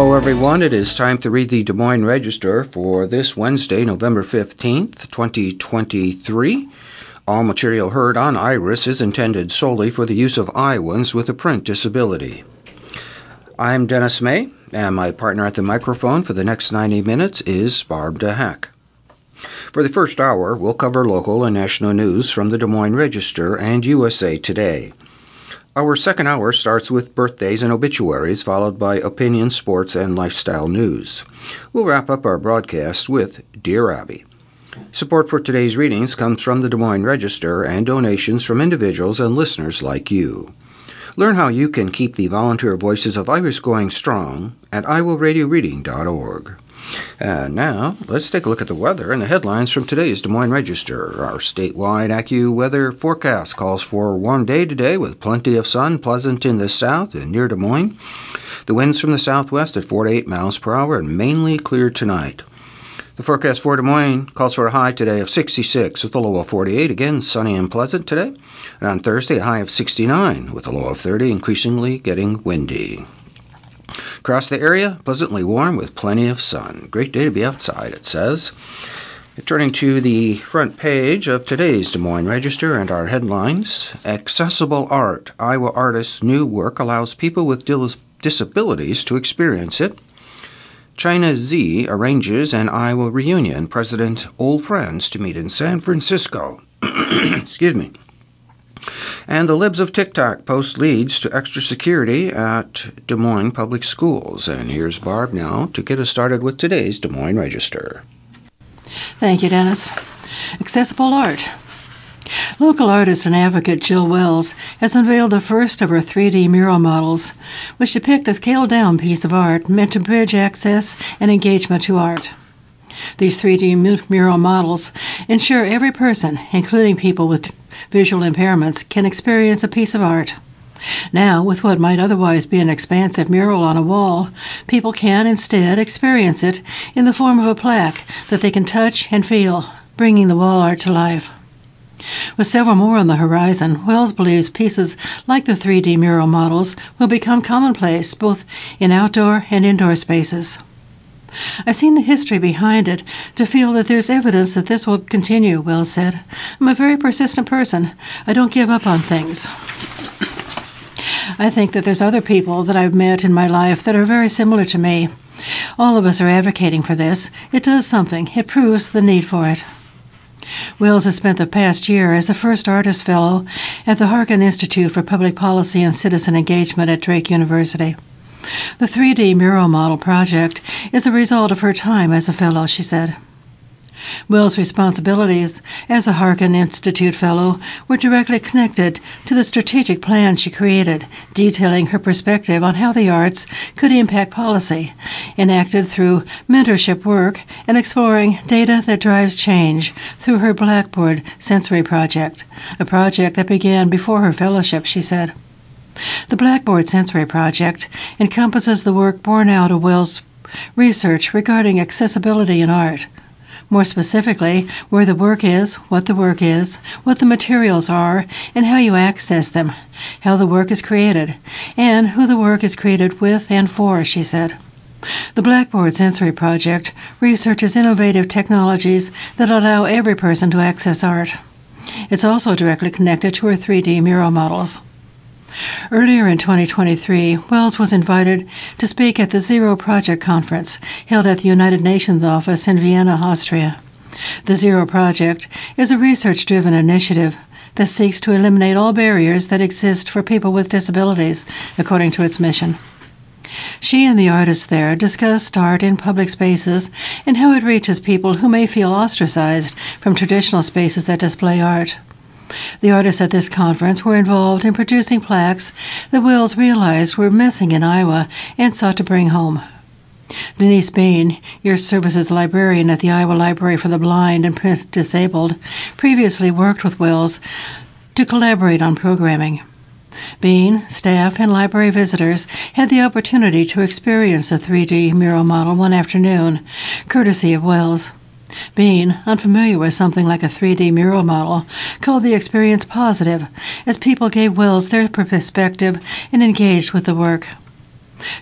Hello, everyone. It is time to read the Des Moines Register for this Wednesday, November 15th, 2023. All material heard on Iris is intended solely for the use of Iowans with a print disability. I'm Dennis May, and my partner at the microphone for the next 90 minutes is Barb DeHack. For the first hour, we'll cover local and national news from the Des Moines Register and USA Today. Our second hour starts with birthdays and obituaries, followed by opinion, sports, and lifestyle news. We'll wrap up our broadcast with Dear Abby. Support for today's readings comes from the Des Moines Register and donations from individuals and listeners like you. Learn how you can keep the volunteer voices of Iris going strong at IowaRadioReading.org. And now, let's take a look at the weather and the headlines from today's Des Moines Register. Our statewide AccuWeather forecast calls for a warm day today with plenty of sun, pleasant in the south and near Des Moines. The winds from the southwest at 4 to 8 miles per hour and mainly clear tonight. The forecast for Des Moines calls for a high today of 66 with a low of 48. Again, sunny and pleasant today. And on Thursday, a high of 69 with a low of 30, increasingly getting windy. Across the area, pleasantly warm with plenty of sun. Great day to be outside, it says. Turning to the front page of today's Des Moines Register and our headlines Accessible Art. Iowa artists' new work allows people with disabilities to experience it. China Xi arranges an Iowa reunion. President Old Friends to meet in San Francisco. Excuse me. And the Libs of TikTok post leads to extra security at Des Moines Public Schools. And here's Barb now to get us started with today's Des Moines Register. Thank you, Dennis. Accessible art. Local artist and advocate Jill Wells has unveiled the first of her 3D mural models, which depict a scaled down piece of art meant to bridge access and engagement to art. These 3D mural models ensure every person, including people with visual impairments, can experience a piece of art. Now, with what might otherwise be an expansive mural on a wall, people can instead experience it in the form of a plaque that they can touch and feel, bringing the wall art to life. With several more on the horizon, Wells believes pieces like the 3D mural models will become commonplace both in outdoor and indoor spaces. I've seen the history behind it to feel that there's evidence that this will continue, Wells said. I'm a very persistent person. I don't give up on things. I think that there's other people that I've met in my life that are very similar to me. All of us are advocating for this. It does something, it proves the need for it. Wells has spent the past year as the first artist fellow at the Harkin Institute for Public Policy and Citizen Engagement at Drake University. The 3D mural model project is a result of her time as a fellow, she said. Wells' responsibilities as a Harkin Institute Fellow were directly connected to the strategic plan she created, detailing her perspective on how the arts could impact policy, enacted through mentorship work and exploring data that drives change through her Blackboard Sensory Project, a project that began before her fellowship, she said. The Blackboard Sensory Project encompasses the work born out of Wells' research regarding accessibility in art. More specifically, where the work is, what the work is, what the materials are, and how you access them, how the work is created, and who the work is created with and for, she said. The Blackboard Sensory Project researches innovative technologies that allow every person to access art. It's also directly connected to her 3D mural models. Earlier in 2023, Wells was invited to speak at the Zero Project Conference held at the United Nations office in Vienna, Austria. The Zero Project is a research driven initiative that seeks to eliminate all barriers that exist for people with disabilities, according to its mission. She and the artists there discussed art in public spaces and how it reaches people who may feel ostracized from traditional spaces that display art. The artists at this conference were involved in producing plaques that Wells realized were missing in Iowa and sought to bring home. Denise Bean, your services librarian at the Iowa Library for the Blind and Disabled, previously worked with Wells to collaborate on programming. Bean, staff, and library visitors had the opportunity to experience the 3D mural model one afternoon, courtesy of Wells. Bean, unfamiliar with something like a 3D mural model, called the experience positive as people gave Wells their perspective and engaged with the work.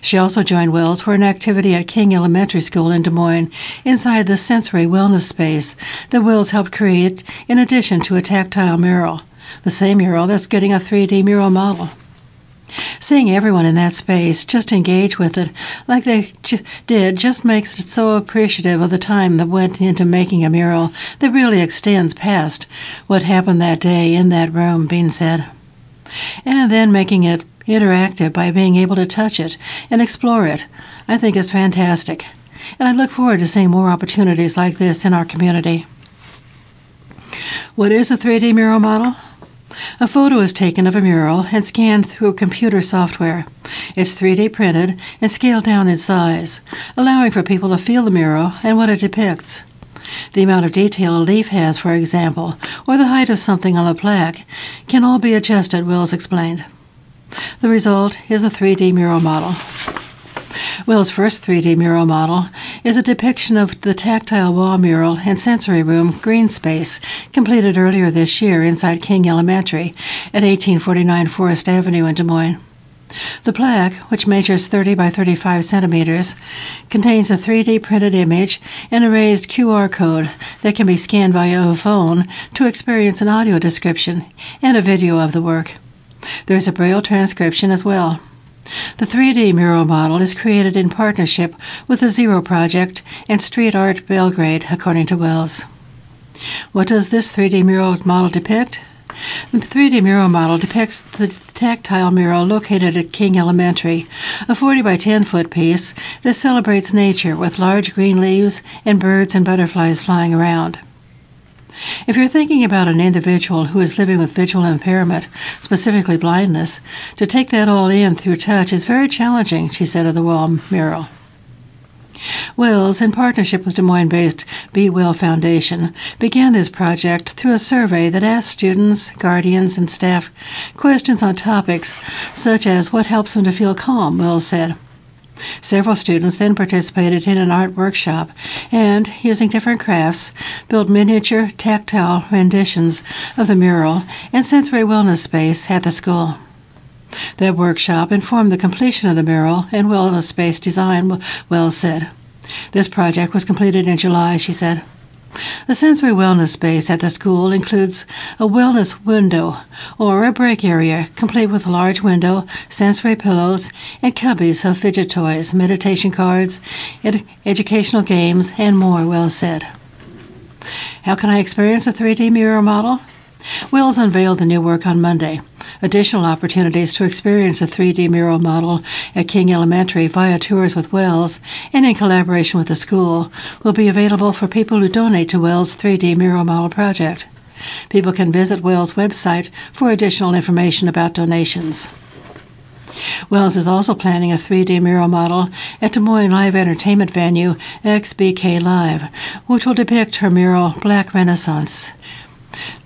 She also joined Wells for an activity at King Elementary School in Des Moines inside the sensory wellness space that Wells helped create in addition to a tactile mural, the same mural that's getting a 3D mural model. Seeing everyone in that space just engage with it like they j- did just makes it so appreciative of the time that went into making a mural that really extends past what happened that day in that room, Bean said. And then making it interactive by being able to touch it and explore it, I think is fantastic. And I look forward to seeing more opportunities like this in our community. What is a 3D mural model? A photo is taken of a mural and scanned through computer software. It's 3D printed and scaled down in size, allowing for people to feel the mural and what it depicts. The amount of detail a leaf has, for example, or the height of something on a plaque, can all be adjusted, Wells explained. The result is a 3D mural model. Wells' first 3D mural model is a depiction of the tactile wall mural and sensory room green space completed earlier this year inside King Elementary at 1849 Forest Avenue in Des Moines. The plaque, which measures 30 by 35 centimeters, contains a 3D printed image and a raised QR code that can be scanned via a phone to experience an audio description and a video of the work. There's a Braille transcription as well. The 3D mural model is created in partnership with the Zero Project and Street Art Belgrade, according to Wells. What does this 3D mural model depict? The 3D mural model depicts the tactile mural located at King Elementary, a 40 by 10 foot piece that celebrates nature with large green leaves and birds and butterflies flying around. If you're thinking about an individual who is living with visual impairment, specifically blindness, to take that all in through touch is very challenging, she said of the wall mural. Wells, in partnership with Des Moines based Be Well Foundation, began this project through a survey that asked students, guardians, and staff questions on topics such as what helps them to feel calm, Wells said. Several students then participated in an art workshop and, using different crafts, built miniature tactile renditions of the mural and sensory wellness space at the school. That workshop informed the completion of the mural and wellness space design, Wells said. This project was completed in July, she said. The sensory wellness space at the school includes a wellness window or a break area complete with a large window, sensory pillows, and cubbies of fidget toys, meditation cards, ed- educational games, and more, Wells said. How can I experience a 3D mural model? Wells unveiled the new work on Monday. Additional opportunities to experience a 3D mural model at King Elementary via tours with Wells and in collaboration with the school will be available for people who donate to Wells' 3D mural model project. People can visit Wells' website for additional information about donations. Wells is also planning a 3D mural model at Des Moines live entertainment venue XBK Live, which will depict her mural Black Renaissance.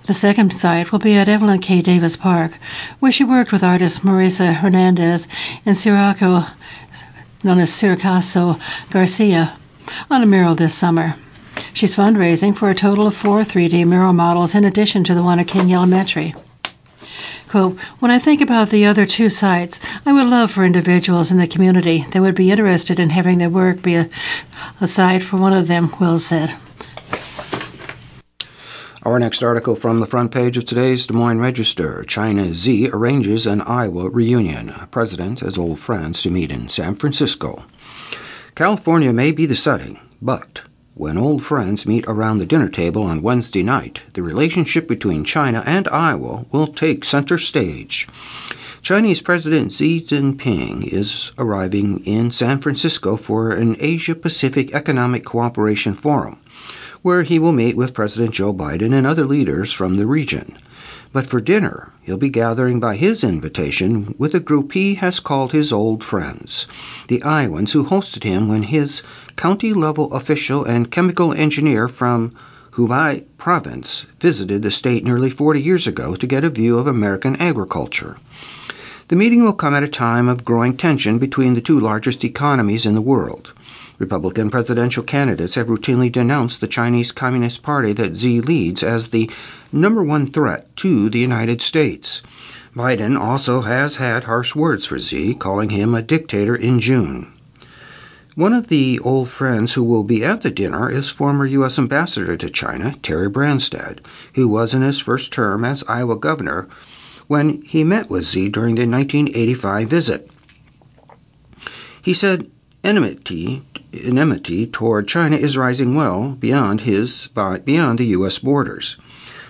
The second site will be at Evelyn K. Davis Park, where she worked with artist Marisa Hernandez and Siraco, known as Siracaso Garcia, on a mural this summer. She's fundraising for a total of four 3D mural models in addition to the one at King Elementary. Quote, when I think about the other two sites, I would love for individuals in the community that would be interested in having their work be a, a site for one of them, Wells said. Our next article from the front page of today's Des Moines Register China Xi arranges an Iowa reunion. President as old friends to meet in San Francisco. California may be the setting, but when old friends meet around the dinner table on Wednesday night, the relationship between China and Iowa will take center stage. Chinese President Xi Jinping is arriving in San Francisco for an Asia Pacific Economic Cooperation Forum where he will meet with President Joe Biden and other leaders from the region. But for dinner, he'll be gathering by his invitation with a group he has called his old friends, the Iowans who hosted him when his county level official and chemical engineer from Hebei province visited the state nearly 40 years ago to get a view of American agriculture. The meeting will come at a time of growing tension between the two largest economies in the world. Republican presidential candidates have routinely denounced the Chinese Communist Party that Xi leads as the number one threat to the United States. Biden also has had harsh words for Xi, calling him a dictator in June. One of the old friends who will be at the dinner is former U.S. Ambassador to China, Terry Branstad, who was in his first term as Iowa governor when he met with Xi during the 1985 visit. He said enmity, enmity toward China is rising well beyond his beyond the U.S. borders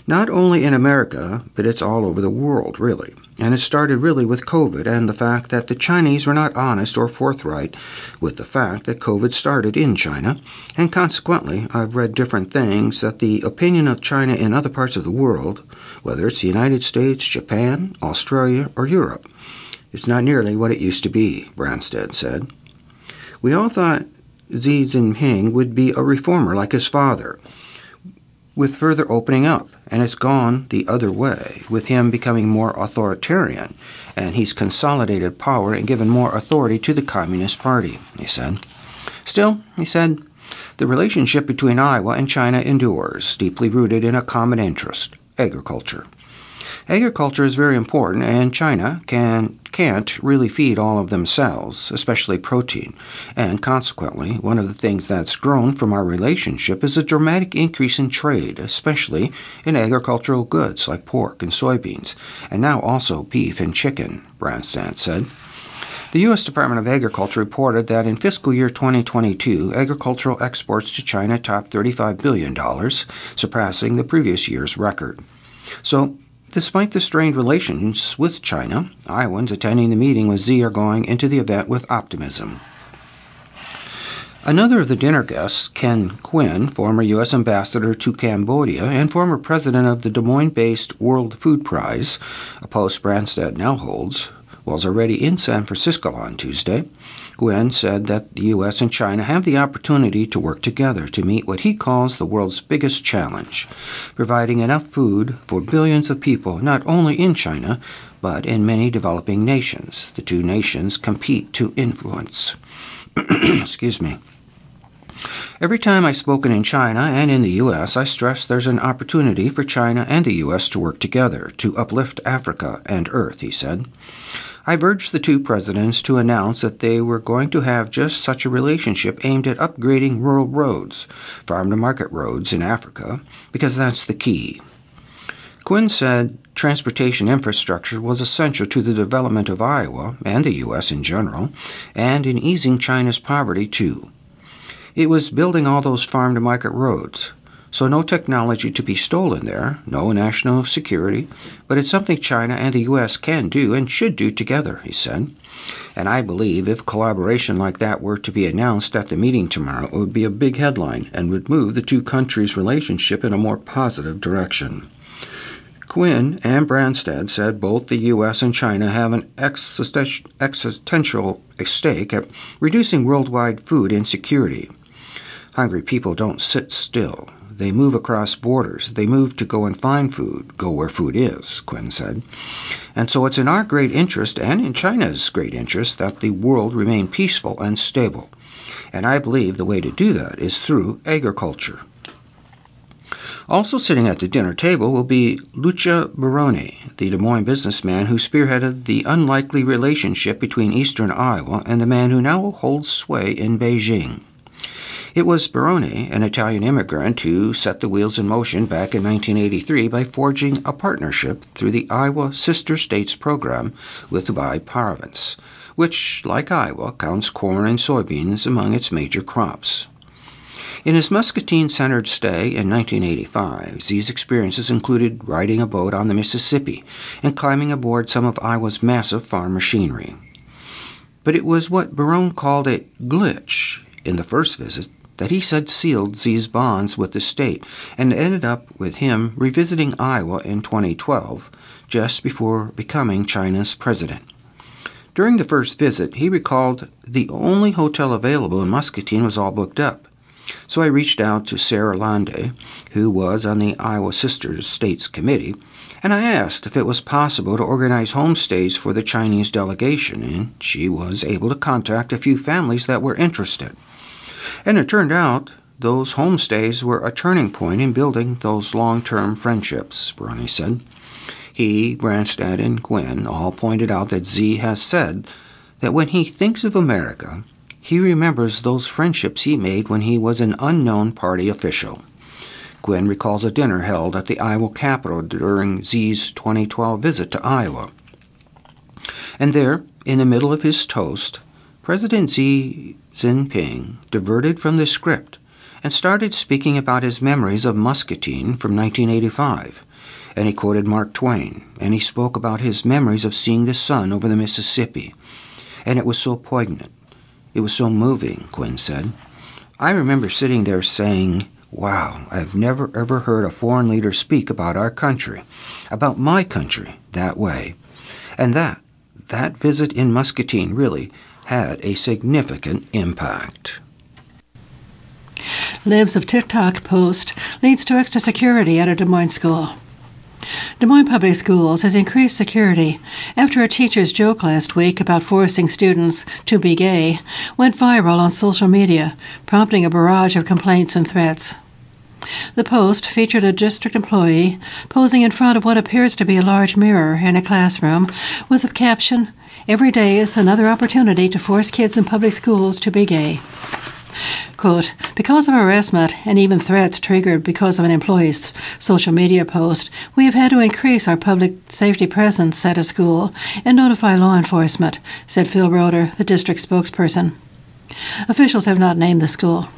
not only in America, but it's all over the world, really. And it started really with COVID and the fact that the Chinese were not honest or forthright with the fact that COVID started in China. And consequently, I've read different things that the opinion of China in other parts of the world, whether it's the United States, Japan, Australia, or Europe, is not nearly what it used to be, Branstad said. We all thought Xi Jinping would be a reformer like his father with further opening up, and it's gone the other way, with him becoming more authoritarian, and he's consolidated power and given more authority to the Communist Party, he said. Still, he said, the relationship between Iowa and China endures, deeply rooted in a common interest agriculture. Agriculture is very important, and China can, can't really feed all of themselves, especially protein. And consequently, one of the things that's grown from our relationship is a dramatic increase in trade, especially in agricultural goods like pork and soybeans, and now also beef and chicken, Branstad said. The U.S. Department of Agriculture reported that in fiscal year 2022, agricultural exports to China topped $35 billion, surpassing the previous year's record. So, Despite the strained relations with China, Iowans attending the meeting with Xi are going into the event with optimism. Another of the dinner guests, Ken Quinn, former U.S. ambassador to Cambodia and former president of the Des Moines based World Food Prize, a post Branstad now holds, was already in San Francisco on Tuesday. Quinn said that the U.S. and China have the opportunity to work together to meet what he calls the world's biggest challenge providing enough food for billions of people, not only in China, but in many developing nations. The two nations compete to influence. Excuse me. Every time I've spoken in China and in the U.S., I stress there's an opportunity for China and the U.S. to work together to uplift Africa and Earth, he said. I've urged the two presidents to announce that they were going to have just such a relationship aimed at upgrading rural roads, farm to market roads in Africa, because that's the key. Quinn said transportation infrastructure was essential to the development of Iowa and the U.S. in general, and in easing China's poverty too. It was building all those farm to market roads, so no technology to be stolen there, no national security, but it's something China and the U.S. can do and should do together, he said. And I believe if collaboration like that were to be announced at the meeting tomorrow, it would be a big headline and would move the two countries' relationship in a more positive direction. Quinn and Branstad said both the U.S. and China have an existential stake at reducing worldwide food insecurity. Hungry people don't sit still. They move across borders. They move to go and find food, go where food is, Quinn said. And so it's in our great interest and in China's great interest that the world remain peaceful and stable. And I believe the way to do that is through agriculture. Also sitting at the dinner table will be Luca Barone, the Des Moines businessman who spearheaded the unlikely relationship between eastern Iowa and the man who now holds sway in Beijing. It was Barone, an Italian immigrant, who set the wheels in motion back in 1983 by forging a partnership through the Iowa Sister States program with Hebei province, which, like Iowa, counts corn and soybeans among its major crops. In his Muscatine centered stay in 1985, Xi's experiences included riding a boat on the Mississippi and climbing aboard some of Iowa's massive farm machinery. But it was what Barone called a glitch in the first visit that he said sealed Xi's bonds with the state and ended up with him revisiting Iowa in 2012, just before becoming China's president. During the first visit, he recalled the only hotel available in Muscatine was all booked up. So I reached out to Sarah Lande, who was on the Iowa Sisters States Committee, and I asked if it was possible to organize homestays for the Chinese delegation, and she was able to contact a few families that were interested. And it turned out those homestays were a turning point in building those long term friendships, Barone said. He, Branstad, and Quinn all pointed out that Xi has said that when he thinks of America, he remembers those friendships he made when he was an unknown party official. Quinn recalls a dinner held at the Iowa Capitol during Xi's 2012 visit to Iowa. And there, in the middle of his toast, President Xi Jinping diverted from the script and started speaking about his memories of Muscatine from 1985. And he quoted Mark Twain, and he spoke about his memories of seeing the sun over the Mississippi. And it was so poignant. It was so moving, Quinn said. I remember sitting there saying, Wow, I've never ever heard a foreign leader speak about our country, about my country, that way. And that, that visit in Muscatine really had a significant impact. Libs of TikTok post leads to extra security at a Des Moines school. Des Moines Public Schools has increased security after a teacher's joke last week about forcing students to be gay went viral on social media, prompting a barrage of complaints and threats. The post featured a district employee posing in front of what appears to be a large mirror in a classroom with the caption, Every day is another opportunity to force kids in public schools to be gay. Quote, because of harassment and even threats triggered because of an employee's social media post, we have had to increase our public safety presence at a school and notify law enforcement, said Phil Roeder, the district spokesperson. Officials have not named the school.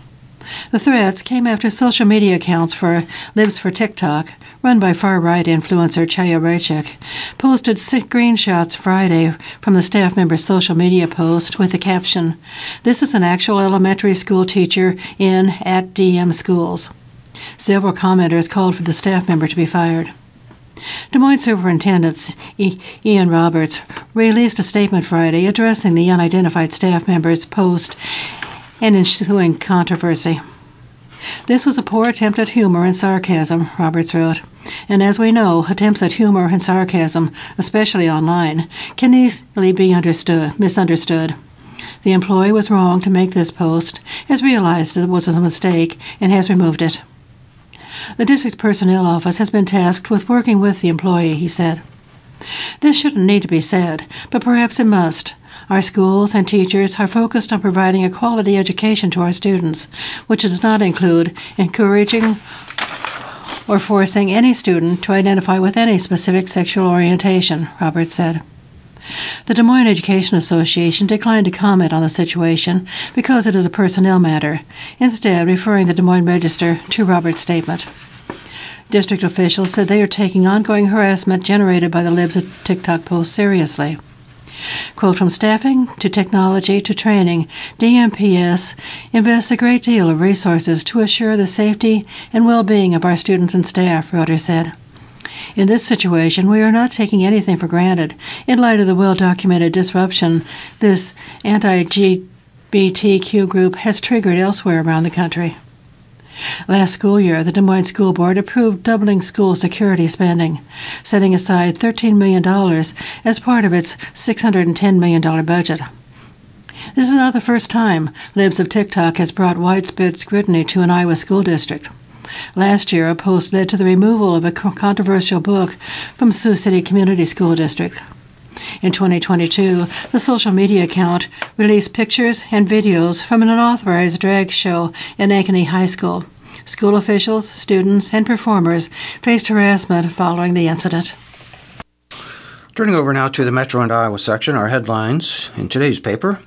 The threats came after social media accounts for Libs for TikTok, run by far right influencer Chaya Raichik, posted screenshots Friday from the staff member's social media post with the caption This is an actual elementary school teacher in at DM schools. Several commenters called for the staff member to be fired. Des Moines Superintendent Ian Roberts released a statement Friday addressing the unidentified staff member's post and ensuing controversy. This was a poor attempt at humor and sarcasm, Roberts wrote. And as we know, attempts at humor and sarcasm, especially online, can easily be understood, misunderstood. The employee was wrong to make this post, has realized it was a mistake, and has removed it. The district's personnel office has been tasked with working with the employee, he said. This shouldn't need to be said, but perhaps it must. Our schools and teachers are focused on providing a quality education to our students, which does not include encouraging or forcing any student to identify with any specific sexual orientation, Roberts said. The Des Moines Education Association declined to comment on the situation because it is a personnel matter, instead, referring the Des Moines Register to Roberts' statement. District officials said they are taking ongoing harassment generated by the libs of TikTok posts seriously. Quote From staffing to technology to training, DMPS invests a great deal of resources to assure the safety and well being of our students and staff, Roeder said. In this situation, we are not taking anything for granted in light of the well documented disruption this anti GBTQ group has triggered elsewhere around the country. Last school year, the Des Moines School Board approved doubling school security spending, setting aside $13 million as part of its $610 million budget. This is not the first time Libs of TikTok has brought widespread scrutiny to an Iowa school district. Last year, a post led to the removal of a controversial book from Sioux City Community School District. In 2022, the social media account released pictures and videos from an unauthorized drag show in Ankeny High School. School officials, students, and performers faced harassment following the incident. Turning over now to the Metro and Iowa section, our headlines in today's paper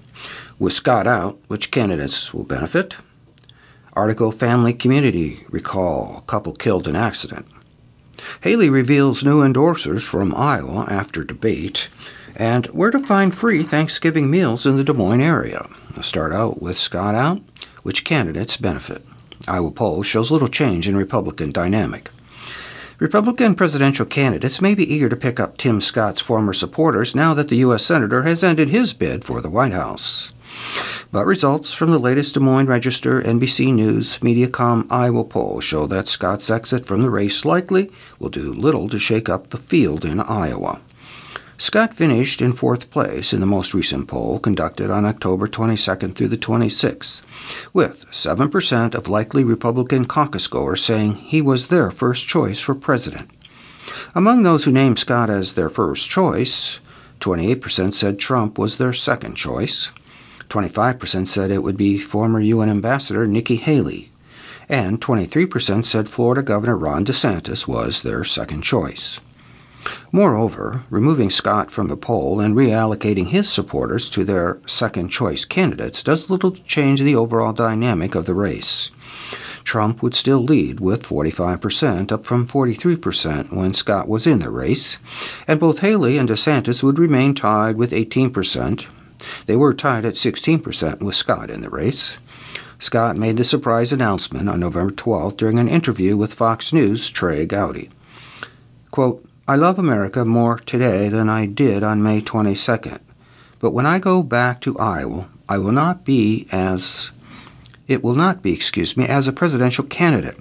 with Scott out, which candidates will benefit? Article Family Community Recall Couple Killed in Accident. Haley reveals new endorsers from Iowa after debate, and where to find free Thanksgiving meals in the Des Moines area. I'll start out with Scott out, which candidates benefit. Iowa poll shows little change in Republican dynamic. Republican presidential candidates may be eager to pick up Tim Scott's former supporters now that the U.S. Senator has ended his bid for the White House. But results from the latest Des Moines Register, NBC News, Mediacom Iowa poll show that Scott's exit from the race likely will do little to shake up the field in Iowa. Scott finished in fourth place in the most recent poll conducted on October 22nd through the 26th, with 7% of likely Republican caucus goers saying he was their first choice for president. Among those who named Scott as their first choice, 28% said Trump was their second choice, 25% said it would be former UN Ambassador Nikki Haley, and 23% said Florida Governor Ron DeSantis was their second choice. Moreover, removing Scott from the poll and reallocating his supporters to their second choice candidates does little to change the overall dynamic of the race. Trump would still lead with 45%, up from 43% when Scott was in the race, and both Haley and DeSantis would remain tied with 18%. They were tied at 16% with Scott in the race. Scott made the surprise announcement on November 12th during an interview with Fox News' Trey Gowdy. Quote, I love America more today than I did on May 22nd. But when I go back to Iowa, I will not be as it will not be, excuse me, as a presidential candidate.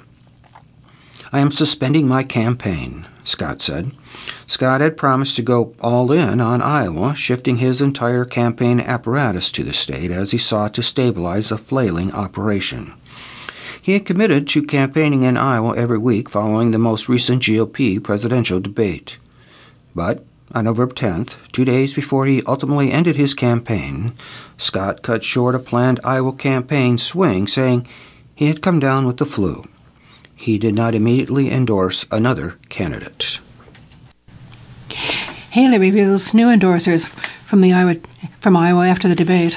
I am suspending my campaign, Scott said. Scott had promised to go all in on Iowa, shifting his entire campaign apparatus to the state as he sought to stabilize a flailing operation. He had committed to campaigning in Iowa every week following the most recent GOP presidential debate. But on November 10th, two days before he ultimately ended his campaign, Scott cut short a planned Iowa campaign swing, saying he had come down with the flu. He did not immediately endorse another candidate. Haley reveals new endorsers from the Iowa from Iowa after the debate.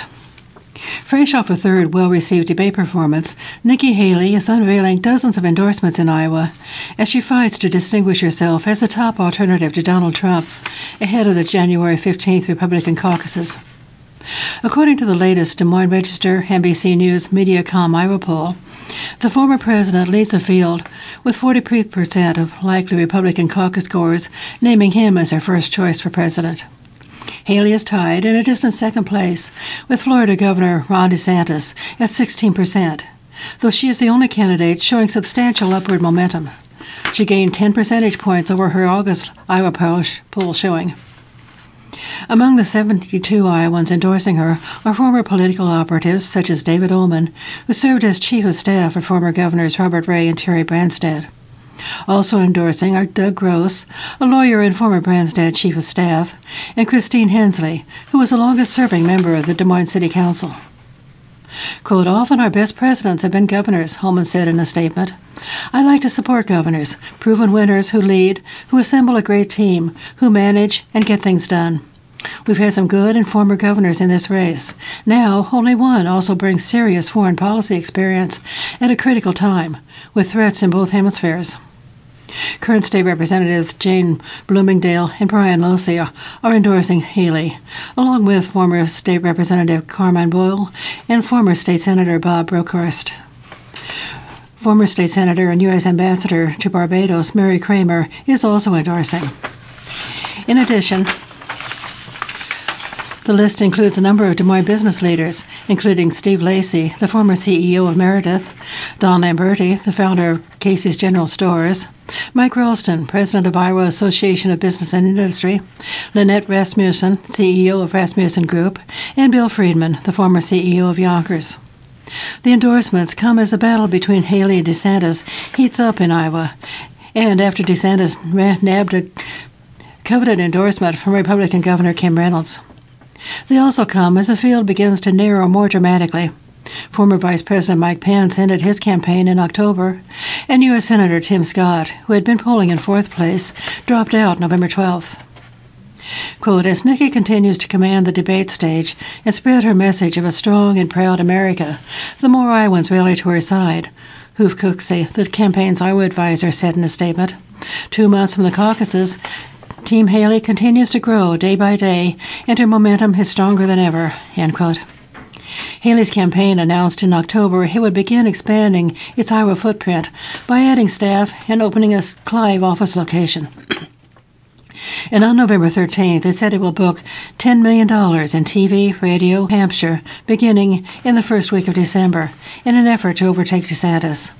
Fresh off a third well received debate performance, Nikki Haley is unveiling dozens of endorsements in Iowa as she fights to distinguish herself as the top alternative to Donald Trump ahead of the January 15th Republican caucuses. According to the latest Des Moines Register NBC News Mediacom Iowa poll, the former president leads the field with 43% of likely Republican caucus goers naming him as their first choice for president. Haley is tied in a distant second place with Florida Governor Ron DeSantis at 16%, though she is the only candidate showing substantial upward momentum. She gained 10 percentage points over her August Iowa poll showing. Among the 72 Iowans endorsing her are former political operatives such as David Oman, who served as chief of staff for former governors Robert Ray and Terry Branstad. Also endorsing are Doug Gross, a lawyer and former Branstad Chief of Staff, and Christine Hensley, who was the longest serving member of the Des Moines City Council. Quote, often our best presidents have been governors, Oman said in a statement. I like to support governors, proven winners who lead, who assemble a great team, who manage and get things done. We've had some good and former governors in this race. Now, only one also brings serious foreign policy experience at a critical time, with threats in both hemispheres. Current state representatives Jane Bloomingdale and Brian Lohse are endorsing Haley, along with former state representative Carmine Boal and former state senator Bob Brunkhorst. Former state senator and U.S. ambassador to Barbados Mary Kramer is also endorsing. In addition, the list includes a number of Des Moines business leaders, including Steve Lacy, the former CEO of Meredith, Don Lamberti, the founder of Casey's General Stores, Mike Ralston, president of Iowa Association of Business and Industry, Lynette Rasmussen, CEO of Rasmussen Group, and Bill Friedman, the former CEO of Younkers. The endorsements come as a battle between Haley and DeSantis heats up in Iowa, and after DeSantis nabbed a coveted endorsement from Republican Governor Kim Reynolds. They also come as the field begins to narrow more dramatically. Former Vice President Mike Pence ended his campaign in October, and U.S. Senator Tim Scott, who had been polling in fourth place, dropped out November 12th. Quote, as Nikki continues to command the debate stage and spread her message of a strong and proud America, the more Iowans rally to her side, Hoof Cooksey, the campaign's Iowa advisor, said in a statement. Two months from the caucuses, Team Haley continues to grow day by day, and her momentum is stronger than ever. End quote. Haley's campaign announced in October it would begin expanding its Iowa footprint by adding staff and opening a Clive office location. And on November 13th, it said it will book $10 million in TV, radio, Hampshire, beginning in the first week of December, in an effort to overtake DeSantis.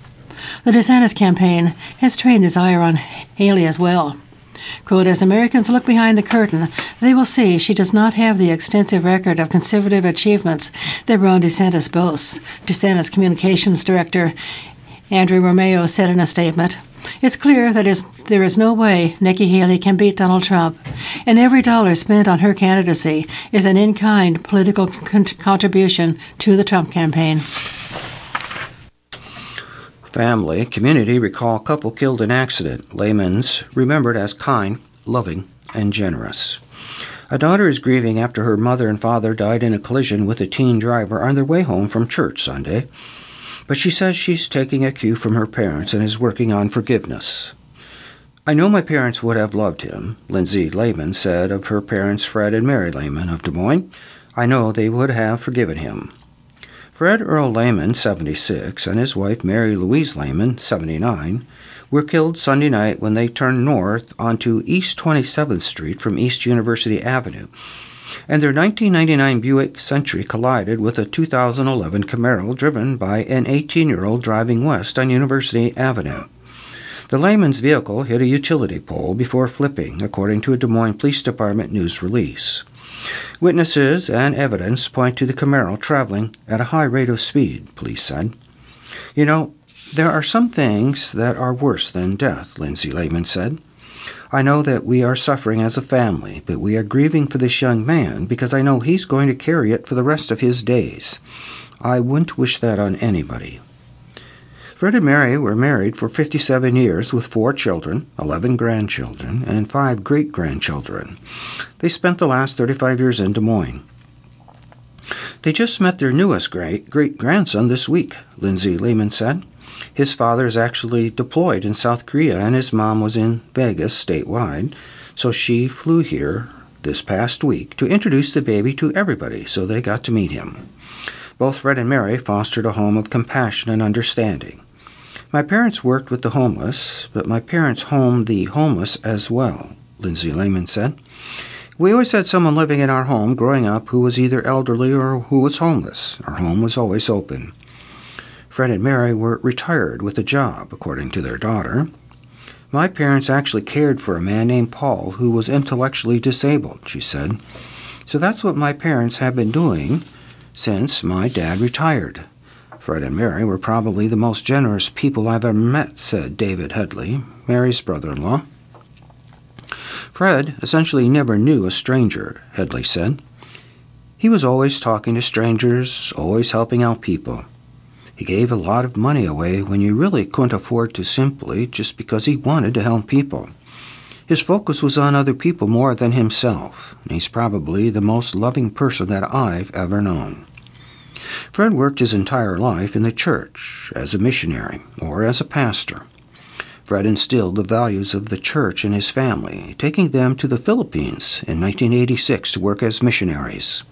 The DeSantis campaign has trained its ire on Haley as well. Quote, as Americans look behind the curtain, they will see she does not have the extensive record of conservative achievements that Ron DeSantis boasts, DeSantis communications director Andrew Romeo said in a statement. It's clear that is, there is no way Nikki Haley can beat Donald Trump, and every dollar spent on her candidacy is an in kind political con- contribution to the Trump campaign. Family, community recall couple killed in accident. Layman's remembered as kind, loving, and generous. A daughter is grieving after her mother and father died in a collision with a teen driver on their way home from church Sunday. But she says she's taking a cue from her parents and is working on forgiveness. I know my parents would have loved him, Lindsay Layman said of her parents Fred and Mary Layman of Des Moines. I know they would have forgiven him. Fred Earl Layman, 76, and his wife Mary Louise Layman, 79, were killed Sunday night when they turned north onto East 27th Street from East University Avenue, and their 1999 Buick Century collided with a 2011 Camaro driven by an 18 year old driving west on University Avenue. The Layman's vehicle hit a utility pole before flipping, according to a Des Moines Police Department news release. Witnesses and evidence point to the Camaro traveling at a high rate of speed, police said. You know, there are some things that are worse than death, Lindsay Layman said. I know that we are suffering as a family, but we are grieving for this young man because I know he's going to carry it for the rest of his days. I wouldn't wish that on anybody. Fred and Mary were married for 57 years with four children, 11 grandchildren, and five great grandchildren. They spent the last 35 years in Des Moines. They just met their newest great great grandson this week, Lindsay Layman said. His father is actually deployed in South Korea, and his mom was in Vegas statewide, so she flew here this past week to introduce the baby to everybody so they got to meet him. Both Fred and Mary fostered a home of compassion and understanding. My parents worked with the homeless, but my parents homed the homeless as well, Lindsay Layman said. We always had someone living in our home growing up who was either elderly or who was homeless. Our home was always open. Fred and Mary were retired with a job, according to their daughter. My parents actually cared for a man named Paul who was intellectually disabled, she said. So that's what my parents have been doing since my dad retired. Fred and Mary were probably the most generous people I've ever met, said David Headley, Mary's brother in law. Fred essentially never knew a stranger, Headley said. He was always talking to strangers, always helping out people. He gave a lot of money away when you really couldn't afford to simply just because he wanted to help people. His focus was on other people more than himself, and he's probably the most loving person that I've ever known. Fred worked his entire life in the church as a missionary or as a pastor. Fred instilled the values of the church in his family, taking them to the Philippines in 1986 to work as missionaries.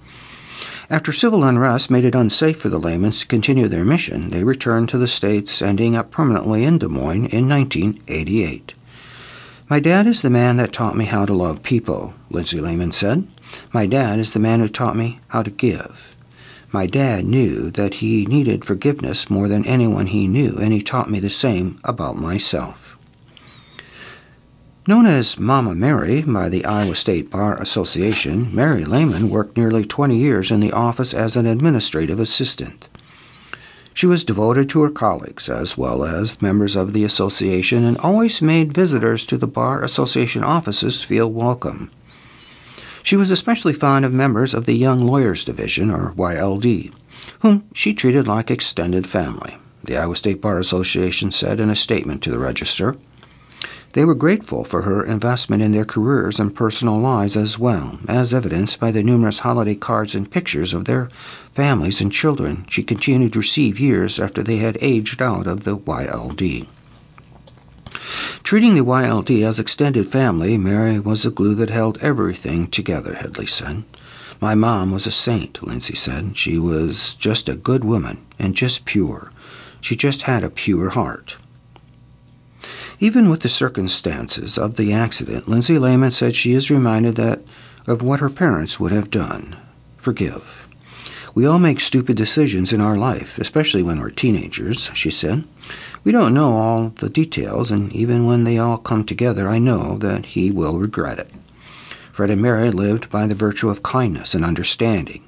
After civil unrest made it unsafe for the Laymans to continue their mission, they returned to the States, ending up permanently in Des Moines in 1988. My dad is the man that taught me how to love people, Lindsay Layman said. My dad is the man who taught me how to give. My dad knew that he needed forgiveness more than anyone he knew, and he taught me the same about myself. Known as Mama Mary by the Iowa State Bar Association, Mary Layman worked nearly 20 years in the office as an administrative assistant. She was devoted to her colleagues as well as members of the association and always made visitors to the Bar Association offices feel welcome. She was especially fond of members of the Young Lawyers Division, or YLD, whom she treated like extended family, the Iowa State Bar Association said in a statement to the Register. They were grateful for her investment in their careers and personal lives as well, as evidenced by the numerous holiday cards and pictures of their families and children she continued to receive years after they had aged out of the YLD. Treating the YLD as extended family, Mary was the glue that held everything together, Headley said. My mom was a saint, Lindsay said. She was just a good woman and just pure. She just had a pure heart. Even with the circumstances of the accident, Lindsay Layman said she is reminded that of what her parents would have done. Forgive. We all make stupid decisions in our life, especially when we're teenagers, she said. We don't know all the details, and even when they all come together, I know that he will regret it. Fred and Mary lived by the virtue of kindness and understanding.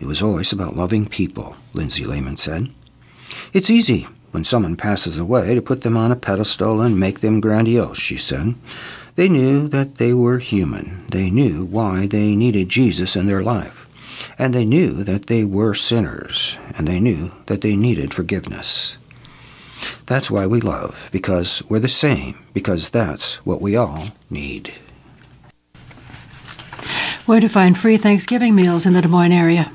It was always about loving people, Lindsay Layman said. It's easy when someone passes away to put them on a pedestal and make them grandiose, she said. They knew that they were human. They knew why they needed Jesus in their life. And they knew that they were sinners, and they knew that they needed forgiveness. That's why we love, because we're the same, because that's what we all need. Where to find free Thanksgiving meals in the Des Moines area.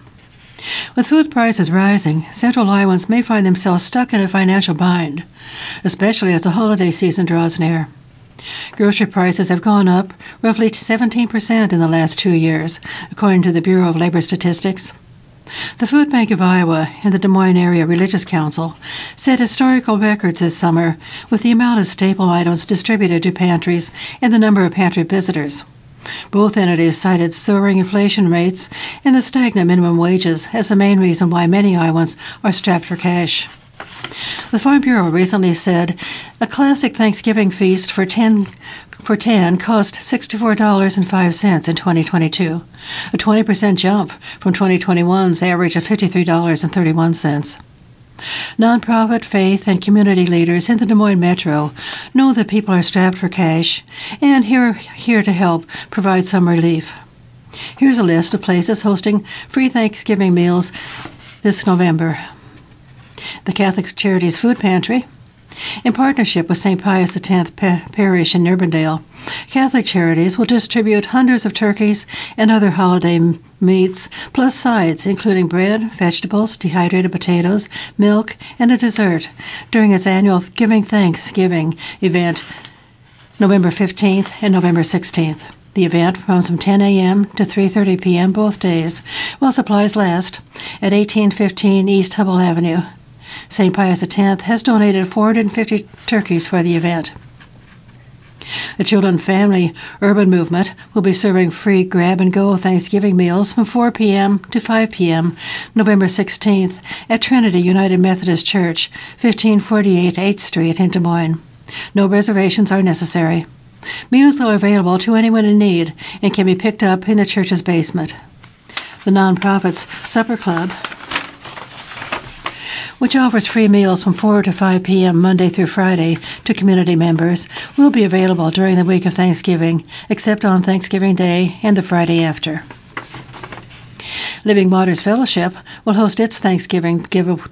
With food prices rising, Central Iowans may find themselves stuck in a financial bind, especially as the holiday season draws near. Grocery prices have gone up roughly 17% in the last two years, according to the Bureau of Labor Statistics. The Food Bank of Iowa and the Des Moines Area Religious Council set historical records this summer with the amount of staple items distributed to pantries and the number of pantry visitors. Both entities cited soaring inflation rates and the stagnant minimum wages as the main reason why many Iowans are strapped for cash. The Farm Bureau recently said a classic Thanksgiving feast for 10 for 10 cost $64.05 in 2022, a 20% jump from 2021's average of $53.31. Nonprofit, faith, and community leaders in the Des Moines Metro know that people are strapped for cash and here here to help provide some relief. Here's a list of places hosting free Thanksgiving meals this November. The Catholic Charities Food Pantry, in partnership with St. Pius X Parish in Urbandale, Catholic Charities will distribute hundreds of turkeys and other holiday meats, plus sides including bread, vegetables, dehydrated potatoes, milk, and a dessert during its annual Giving Thanksgiving event November 15th and November 16th. The event runs from 10 a.m. to 3:30 p.m. both days, while supplies last, at 1815 East Hubbell Avenue. St. Pius X has donated 450 turkeys for the event. The Children Family Urban Movement will be serving free grab and go Thanksgiving meals from 4 p.m. to 5 p.m. November 16th at Trinity United Methodist Church, 1548 8th Street in Des Moines. No reservations are necessary. Meals are available to anyone in need and can be picked up in the church's basement. The nonprofit's Supper Club which offers free meals from 4 to 5 p.m. Monday through Friday to community members, will be available during the week of Thanksgiving, except on Thanksgiving Day and the Friday after. Living Waters Fellowship will host its Thanksgiving give-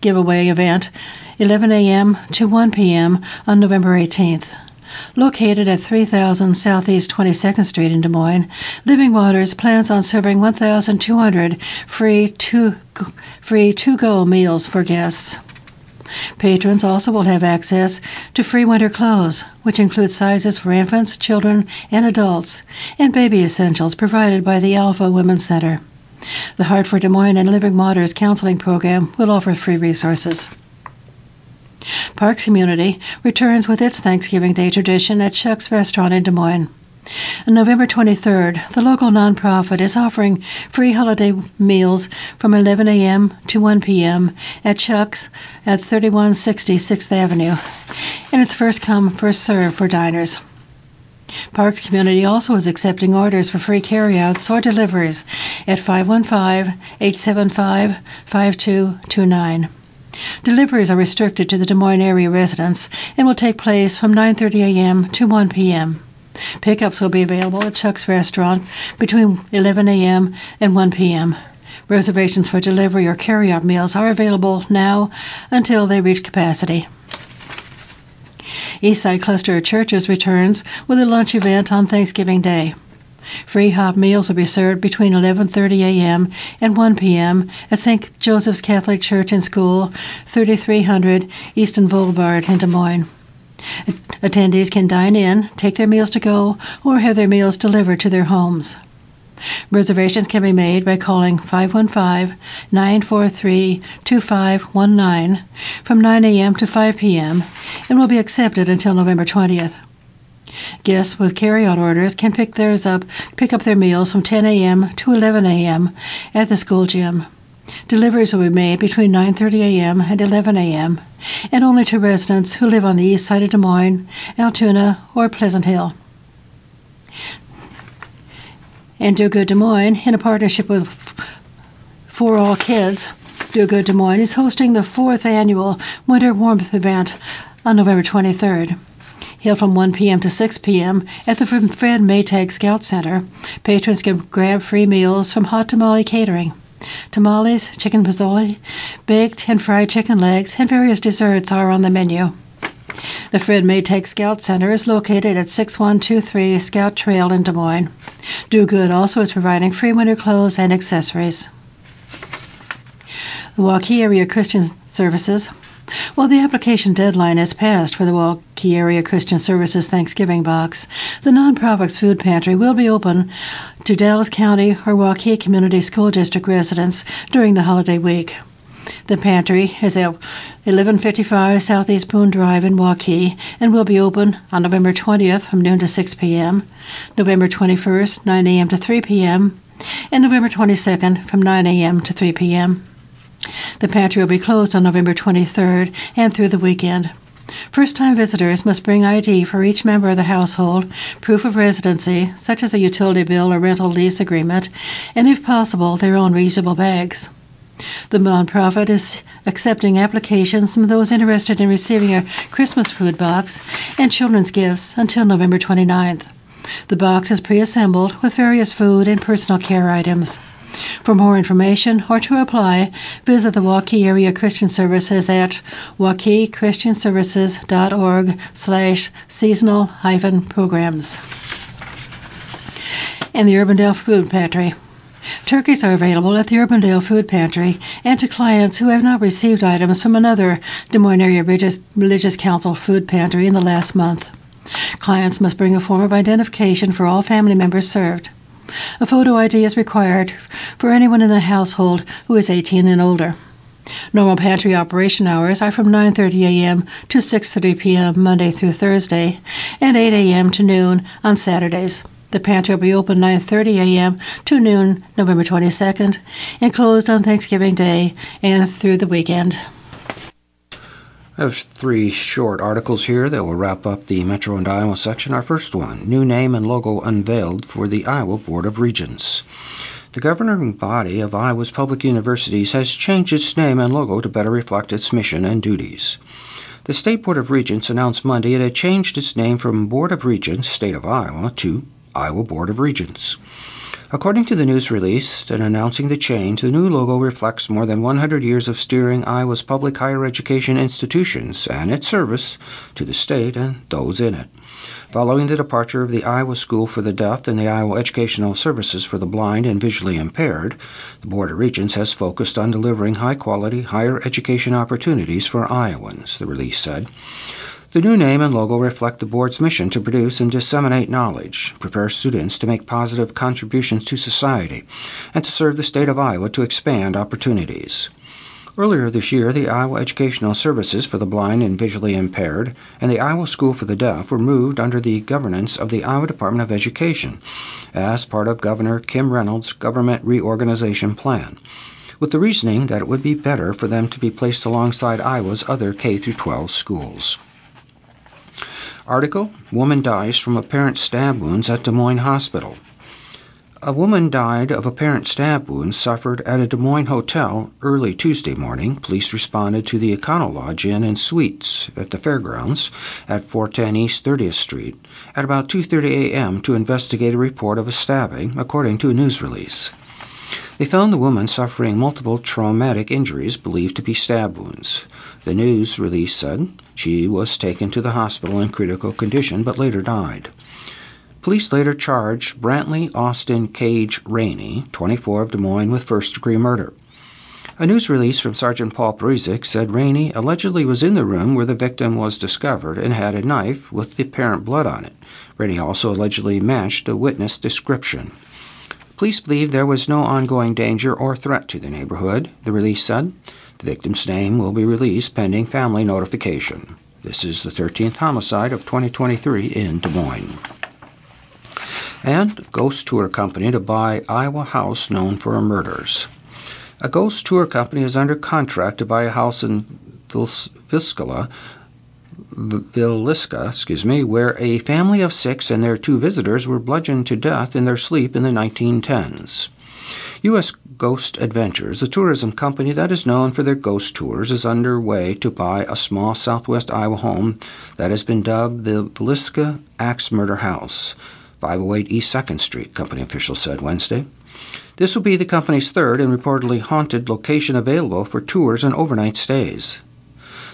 giveaway event 11 a.m. to 1 p.m. on November 18th. Located at 3000 Southeast 22nd Street in Des Moines, Living Waters plans on serving 1,200 free to free to-go meals for guests. Patrons also will have access to free winter clothes, which include sizes for infants, children, and adults, and baby essentials provided by the Alpha Women's Center. The Hartford Des Moines and Living Waters Counseling Program will offer free resources. Parks Community returns with its Thanksgiving Day tradition at Chuck's Restaurant in Des Moines. On November 23rd, the local nonprofit is offering free holiday meals from 11 a.m. to 1 p.m. at Chuck's at 3160 6th Avenue, and it's first come, first served for diners. Parks Community also is accepting orders for free carryouts or deliveries at 515 875 5229. Deliveries are restricted to the Des Moines area residents and will take place from 9:30 a.m. to 1 p.m. Pickups will be available at Chuck's Restaurant between 11 a.m. and 1 p.m. Reservations for delivery or carryout meals are available now until they reach capacity. Eastside Cluster of Churches returns with a lunch event on Thanksgiving Day. Free hot meals will be served between 11:30 a.m. and 1 p.m. at St. Joseph's Catholic Church and School, 3300 Easton Boulevard in Des Moines. Attendees can dine in, take their meals to go, or have their meals delivered to their homes. Reservations can be made by calling 515 943 2519 from 9 a.m. to 5 p.m. and will be accepted until November 20th. Guests with carryout orders can pick theirs up, pick up their meals from 10 a.m. to 11 a.m. at the school gym. Deliveries will be made between 9:30 a.m. and 11 a.m. and only to residents who live on the east side of Des Moines, Altoona, or Pleasant Hill. And Do Good Des Moines, in a partnership with For All Kids, Do Good Des Moines is hosting the fourth annual Winter Warmth event on November 23rd. Held from 1 p.m. to 6 p.m. at the Fred Maytag Scout Center, patrons can grab free meals from Hot Tamale Catering. Tamales, chicken pozole, baked and fried chicken legs, and various desserts are on the menu. The Fred Maytag Scout Center is located at 6123 Scout Trail in Des Moines. Do Good also is providing free winter clothes and accessories. The Waukee Area Christian Services well, the application deadline has passed for the Waukee Area Christian Services Thanksgiving box. The nonprofit's food pantry will be open to Dallas County or Waukee Community School District residents during the holiday week. The pantry is at 1155 Southeast Boone Drive in Waukee and will be open on November 20th from noon to 6 p.m., November 21st, 9 a.m. to 3 p.m., and November 22nd from 9 a.m. to 3 p.m. The pantry will be closed on November 23rd and through the weekend. First time visitors must bring ID for each member of the household, proof of residency, such as a utility bill or rental lease agreement, and if possible, their own reusable bags. The nonprofit is accepting applications from those interested in receiving a Christmas food box and children's gifts until November 29th. The box is pre assembled with various food and personal care items. For more information or to apply, visit the Waukee Area Christian Services at waukeechristianservices.org slash seasonal hyphen programs. And the Urbandale Food Pantry. Turkeys are available at the Urbandale Food Pantry and to clients who have not received items from another Des Moines Area Religious, Religious Council food pantry in the last month. Clients must bring a form of identification for all family members served. A photo ID is required for anyone in the household who is 18 and older. Normal pantry operation hours are from 9:30 a.m. to 6:30 p.m. Monday through Thursday and 8 a.m. to noon on Saturdays. The pantry will be open 9:30 a.m. to noon November 22nd and closed on Thanksgiving Day and through the weekend. I have three short articles here that will wrap up the Metro and Iowa section. Our first one New name and logo unveiled for the Iowa Board of Regents. The governing body of Iowa's public universities has changed its name and logo to better reflect its mission and duties. The State Board of Regents announced Monday it had changed its name from Board of Regents, State of Iowa, to Iowa Board of Regents. According to the news release and announcing the change, the new logo reflects more than 100 years of steering Iowa's public higher education institutions and its service to the state and those in it. Following the departure of the Iowa School for the Deaf and the Iowa Educational Services for the Blind and Visually Impaired, the Board of Regents has focused on delivering high quality higher education opportunities for Iowans, the release said. The new name and logo reflect the board's mission to produce and disseminate knowledge, prepare students to make positive contributions to society, and to serve the state of Iowa to expand opportunities. Earlier this year, the Iowa Educational Services for the Blind and Visually Impaired and the Iowa School for the Deaf were moved under the governance of the Iowa Department of Education as part of Governor Kim Reynolds' government reorganization plan, with the reasoning that it would be better for them to be placed alongside Iowa's other K 12 schools. Article Woman dies from apparent stab wounds at Des Moines Hospital. A woman died of apparent stab wounds suffered at a Des Moines hotel early Tuesday morning. Police responded to the Econo Lodge Inn and Suites at the fairgrounds at 410 East 30th Street at about 2:30 a.m. to investigate a report of a stabbing, according to a news release. They found the woman suffering multiple traumatic injuries believed to be stab wounds. The news release said she was taken to the hospital in critical condition but later died. Police later charged Brantley Austin Cage Rainey, 24 of Des Moines, with first degree murder. A news release from Sergeant Paul Parizek said Rainey allegedly was in the room where the victim was discovered and had a knife with the apparent blood on it. Rainey also allegedly matched a witness description. Police believe there was no ongoing danger or threat to the neighborhood, the release said. The victim's name will be released pending family notification. This is the 13th homicide of 2023 in Des Moines. And Ghost Tour Company to buy Iowa house known for murders. A ghost tour company is under contract to buy a house in Villisca, Villisca, excuse me, where a family of six and their two visitors were bludgeoned to death in their sleep in the 1910s. U.S. Ghost Adventures, a tourism company that is known for their ghost tours, is underway to buy a small southwest Iowa home that has been dubbed the Villisca Axe Murder House, 508 East 2nd Street, company officials said Wednesday. This will be the company's third and reportedly haunted location available for tours and overnight stays.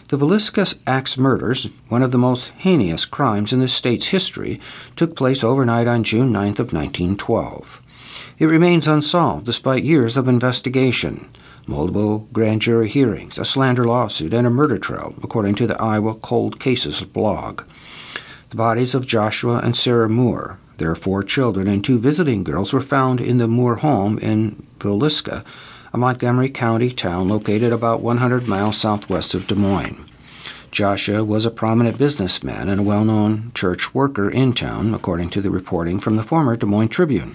The Villisca Axe murders, one of the most heinous crimes in the state's history, took place overnight on June 9th of 1912. It remains unsolved despite years of investigation, multiple grand jury hearings, a slander lawsuit, and a murder trial, according to the Iowa Cold Cases blog. The bodies of Joshua and Sarah Moore, their four children, and two visiting girls were found in the Moore home in Villisca, a Montgomery County town located about 100 miles southwest of Des Moines. Joshua was a prominent businessman and a well known church worker in town, according to the reporting from the former Des Moines Tribune.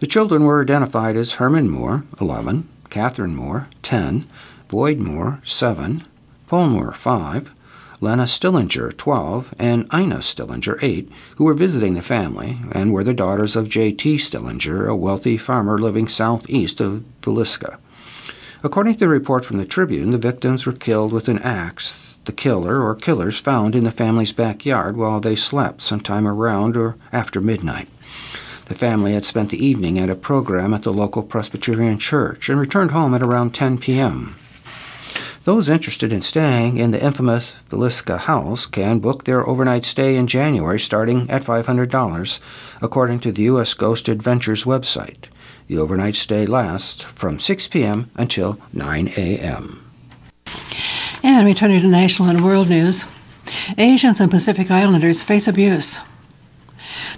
The children were identified as Herman Moore, 11, Catherine Moore, 10, Boyd Moore, 7, Paul Moore, 5, Lena Stillinger, 12, and Ina Stillinger, 8, who were visiting the family and were the daughters of J.T. Stillinger, a wealthy farmer living southeast of Villisca. According to the report from the Tribune, the victims were killed with an axe the killer or killers found in the family's backyard while they slept sometime around or after midnight. The family had spent the evening at a program at the local Presbyterian church and returned home at around 10 p.m. Those interested in staying in the infamous Villisca house can book their overnight stay in January starting at $500, according to the U.S. Ghost Adventures website. The overnight stay lasts from 6 p.m. until 9 a.m. And returning to national and world news, Asians and Pacific Islanders face abuse.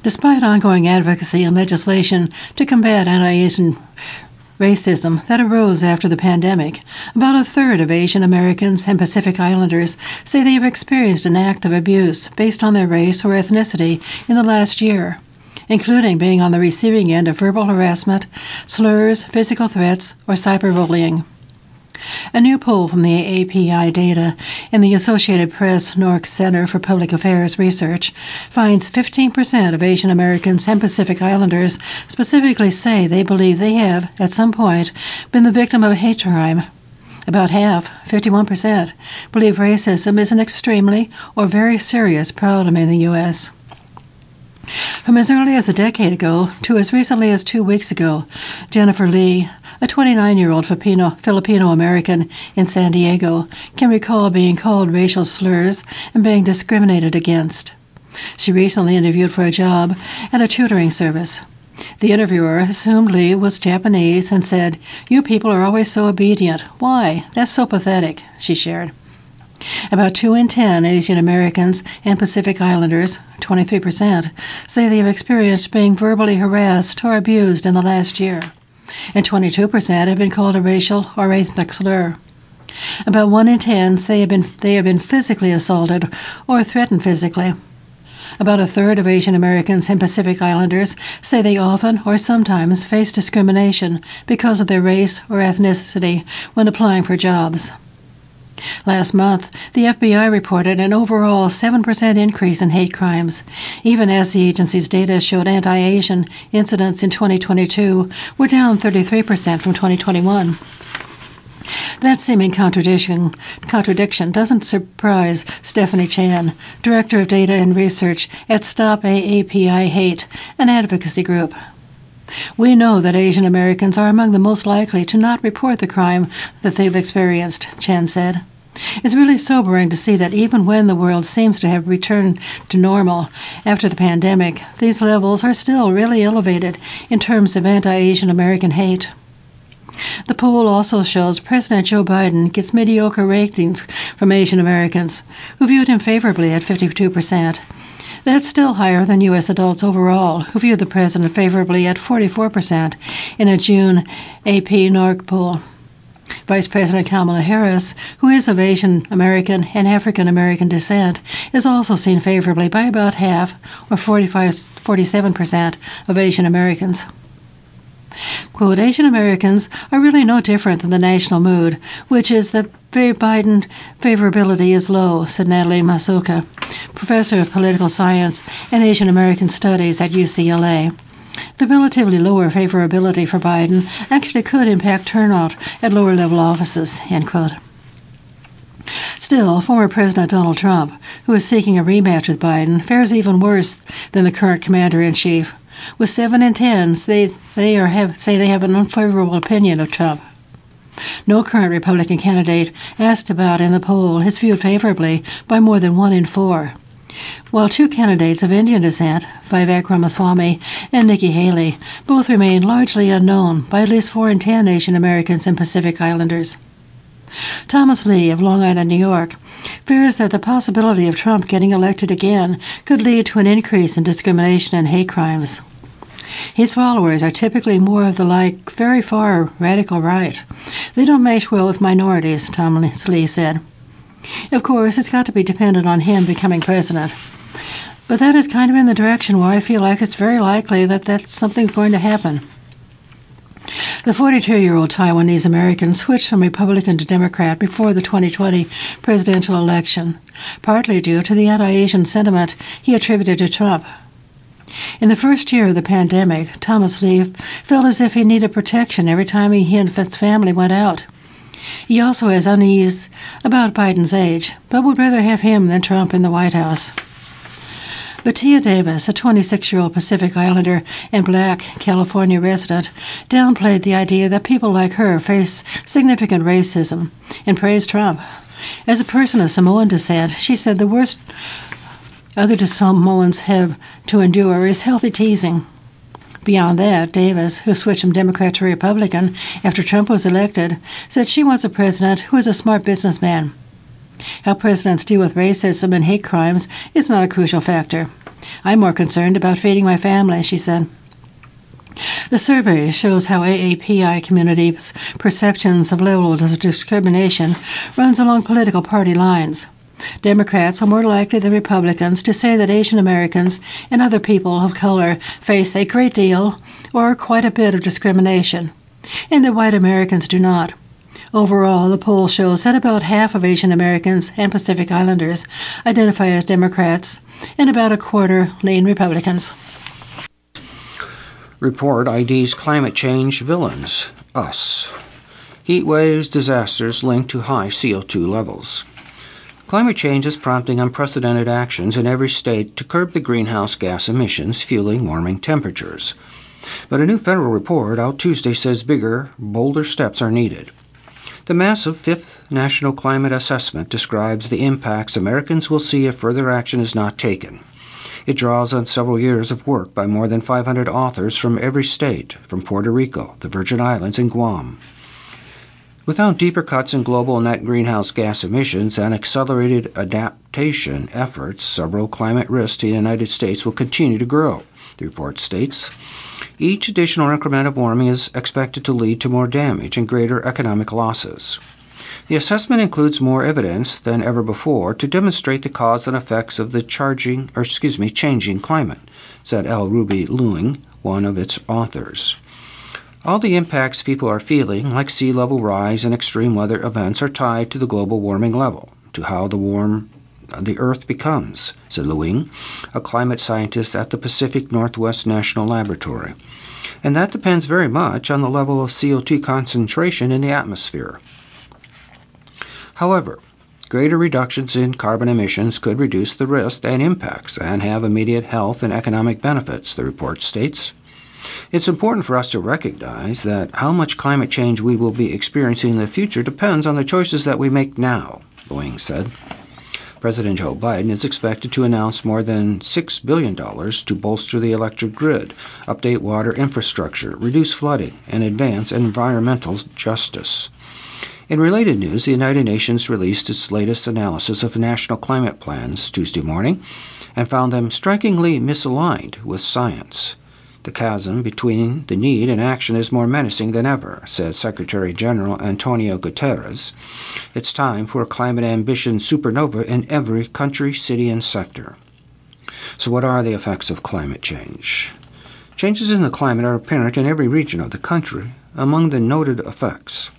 Despite ongoing advocacy and legislation to combat anti Asian racism that arose after the pandemic, about a third of Asian Americans and Pacific Islanders say they have experienced an act of abuse based on their race or ethnicity in the last year, including being on the receiving end of verbal harassment, slurs, physical threats, or cyberbullying. A new poll from the API data in the Associated Press NORC Center for Public Affairs Research finds 15% of Asian Americans and Pacific Islanders specifically say they believe they have, at some point, been the victim of a hate crime. About half, 51%, believe racism is an extremely or very serious problem in the U.S. From as early as a decade ago to as recently as two weeks ago, Jennifer Lee, a 29 year old Filipino American in San Diego, can recall being called racial slurs and being discriminated against. She recently interviewed for a job at a tutoring service. The interviewer assumed Lee was Japanese and said, You people are always so obedient. Why? That's so pathetic, she shared. About 2 in 10 Asian Americans and Pacific Islanders, 23%, say they have experienced being verbally harassed or abused in the last year, and 22% have been called a racial or ethnic slur. About 1 in 10 say have been, they have been physically assaulted or threatened physically. About a third of Asian Americans and Pacific Islanders say they often or sometimes face discrimination because of their race or ethnicity when applying for jobs. Last month, the FBI reported an overall 7% increase in hate crimes, even as the agency's data showed anti Asian incidents in 2022 were down 33% from 2021. That seeming contradiction, contradiction doesn't surprise Stephanie Chan, Director of Data and Research at Stop AAPI Hate, an advocacy group. We know that Asian Americans are among the most likely to not report the crime that they've experienced, Chen said. It's really sobering to see that even when the world seems to have returned to normal after the pandemic, these levels are still really elevated in terms of anti Asian American hate. The poll also shows President Joe Biden gets mediocre ratings from Asian Americans, who viewed him favorably at 52%. That's still higher than U.S. adults overall, who view the president favorably at 44% in a June AP NORC poll. Vice President Kamala Harris, who is of Asian American and African American descent, is also seen favorably by about half, or 45, 47%, of Asian Americans. Quote, Asian Americans are really no different than the national mood, which is that Biden favorability is low, said Natalie Masuoka, professor of political science and Asian American studies at UCLA. The relatively lower favorability for Biden actually could impact turnout at lower level offices, end quote. Still, former President Donald Trump, who is seeking a rematch with Biden, fares even worse than the current commander in chief. With seven in tens, they they are have say they have an unfavorable opinion of Trump. No current Republican candidate asked about in the poll is viewed favorably by more than one in four. While two candidates of Indian descent, Vivek Ramaswamy and Nikki Haley, both remain largely unknown by at least four in ten Asian Americans and Pacific Islanders. Thomas Lee of Long Island, New York, fears that the possibility of Trump getting elected again could lead to an increase in discrimination and hate crimes. His followers are typically more of the like very far radical right. They don't mesh well with minorities, Tom Lee said. Of course, it's got to be dependent on him becoming president. But that is kind of in the direction where I feel like it's very likely that that's something's going to happen. The 42 year old Taiwanese American switched from Republican to Democrat before the 2020 presidential election, partly due to the anti Asian sentiment he attributed to Trump. In the first year of the pandemic, Thomas Lee felt as if he needed protection every time he and his family went out. He also has unease about Biden's age, but would rather have him than Trump in the White House. Tia Davis, a 26 year old Pacific Islander and black California resident, downplayed the idea that people like her face significant racism and praised Trump. As a person of Samoan descent, she said the worst other Samoans have to endure is healthy teasing. Beyond that, Davis, who switched from Democrat to Republican after Trump was elected, said she wants a president who is a smart businessman. How presidents deal with racism and hate crimes is not a crucial factor. I'm more concerned about feeding my family, she said. The survey shows how AAPI communities' perceptions of levels of discrimination runs along political party lines. Democrats are more likely than Republicans to say that Asian Americans and other people of color face a great deal or quite a bit of discrimination, and that white Americans do not. Overall, the poll shows that about half of Asian Americans and Pacific Islanders identify as Democrats, and about a quarter lean Republicans. Report IDs climate change villains, us. Heat waves, disasters linked to high CO2 levels. Climate change is prompting unprecedented actions in every state to curb the greenhouse gas emissions fueling warming temperatures. But a new federal report out Tuesday says bigger, bolder steps are needed. The massive Fifth National Climate Assessment describes the impacts Americans will see if further action is not taken. It draws on several years of work by more than 500 authors from every state, from Puerto Rico, the Virgin Islands, and Guam. Without deeper cuts in global net greenhouse gas emissions and accelerated adaptation efforts, several climate risks to the United States will continue to grow, the report states. Each additional increment of warming is expected to lead to more damage and greater economic losses. The assessment includes more evidence than ever before to demonstrate the cause and effects of the charging, or excuse me, changing climate, said L. Ruby Leung, one of its authors. All the impacts people are feeling, like sea level rise and extreme weather events, are tied to the global warming level, to how the warm uh, the Earth becomes, said Leung, a climate scientist at the Pacific Northwest National Laboratory. And that depends very much on the level of CO2 concentration in the atmosphere. However, greater reductions in carbon emissions could reduce the risk and impacts and have immediate health and economic benefits, the report states. It's important for us to recognize that how much climate change we will be experiencing in the future depends on the choices that we make now, Leung said. President Joe Biden is expected to announce more than $6 billion to bolster the electric grid, update water infrastructure, reduce flooding, and advance environmental justice. In related news, the United Nations released its latest analysis of national climate plans Tuesday morning and found them strikingly misaligned with science. The chasm between the need and action is more menacing than ever, said Secretary General Antonio Guterres. It's time for a climate ambition supernova in every country, city, and sector. So, what are the effects of climate change? Changes in the climate are apparent in every region of the country. Among the noted effects,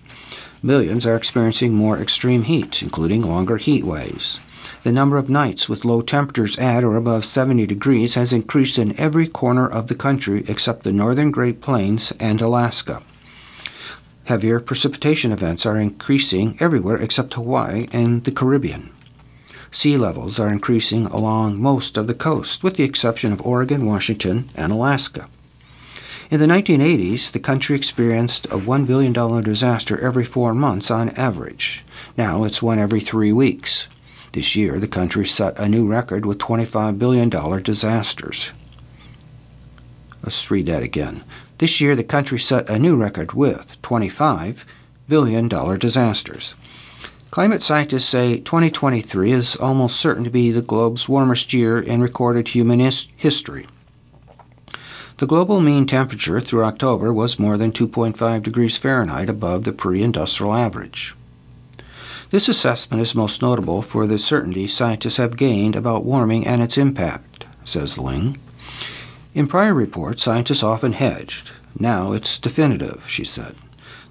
millions are experiencing more extreme heat, including longer heat waves. The number of nights with low temperatures at or above 70 degrees has increased in every corner of the country except the northern Great Plains and Alaska. Heavier precipitation events are increasing everywhere except Hawaii and the Caribbean. Sea levels are increasing along most of the coast, with the exception of Oregon, Washington, and Alaska. In the 1980s, the country experienced a $1 billion disaster every four months on average. Now it's one every three weeks. This year, the country set a new record with $25 billion disasters. Let's read that again. This year, the country set a new record with $25 billion disasters. Climate scientists say 2023 is almost certain to be the globe's warmest year in recorded human history. The global mean temperature through October was more than 2.5 degrees Fahrenheit above the pre industrial average. This assessment is most notable for the certainty scientists have gained about warming and its impact, says Ling. In prior reports, scientists often hedged. Now it's definitive, she said.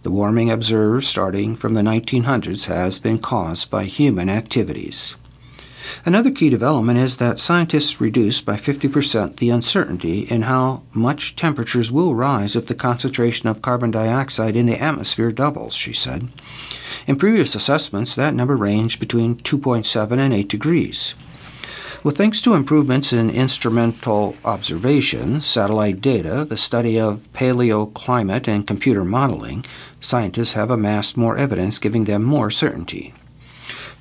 The warming observed starting from the 1900s has been caused by human activities. Another key development is that scientists reduced by 50% the uncertainty in how much temperatures will rise if the concentration of carbon dioxide in the atmosphere doubles, she said. In previous assessments, that number ranged between 2.7 and 8 degrees. Well, thanks to improvements in instrumental observation, satellite data, the study of paleoclimate, and computer modeling, scientists have amassed more evidence giving them more certainty.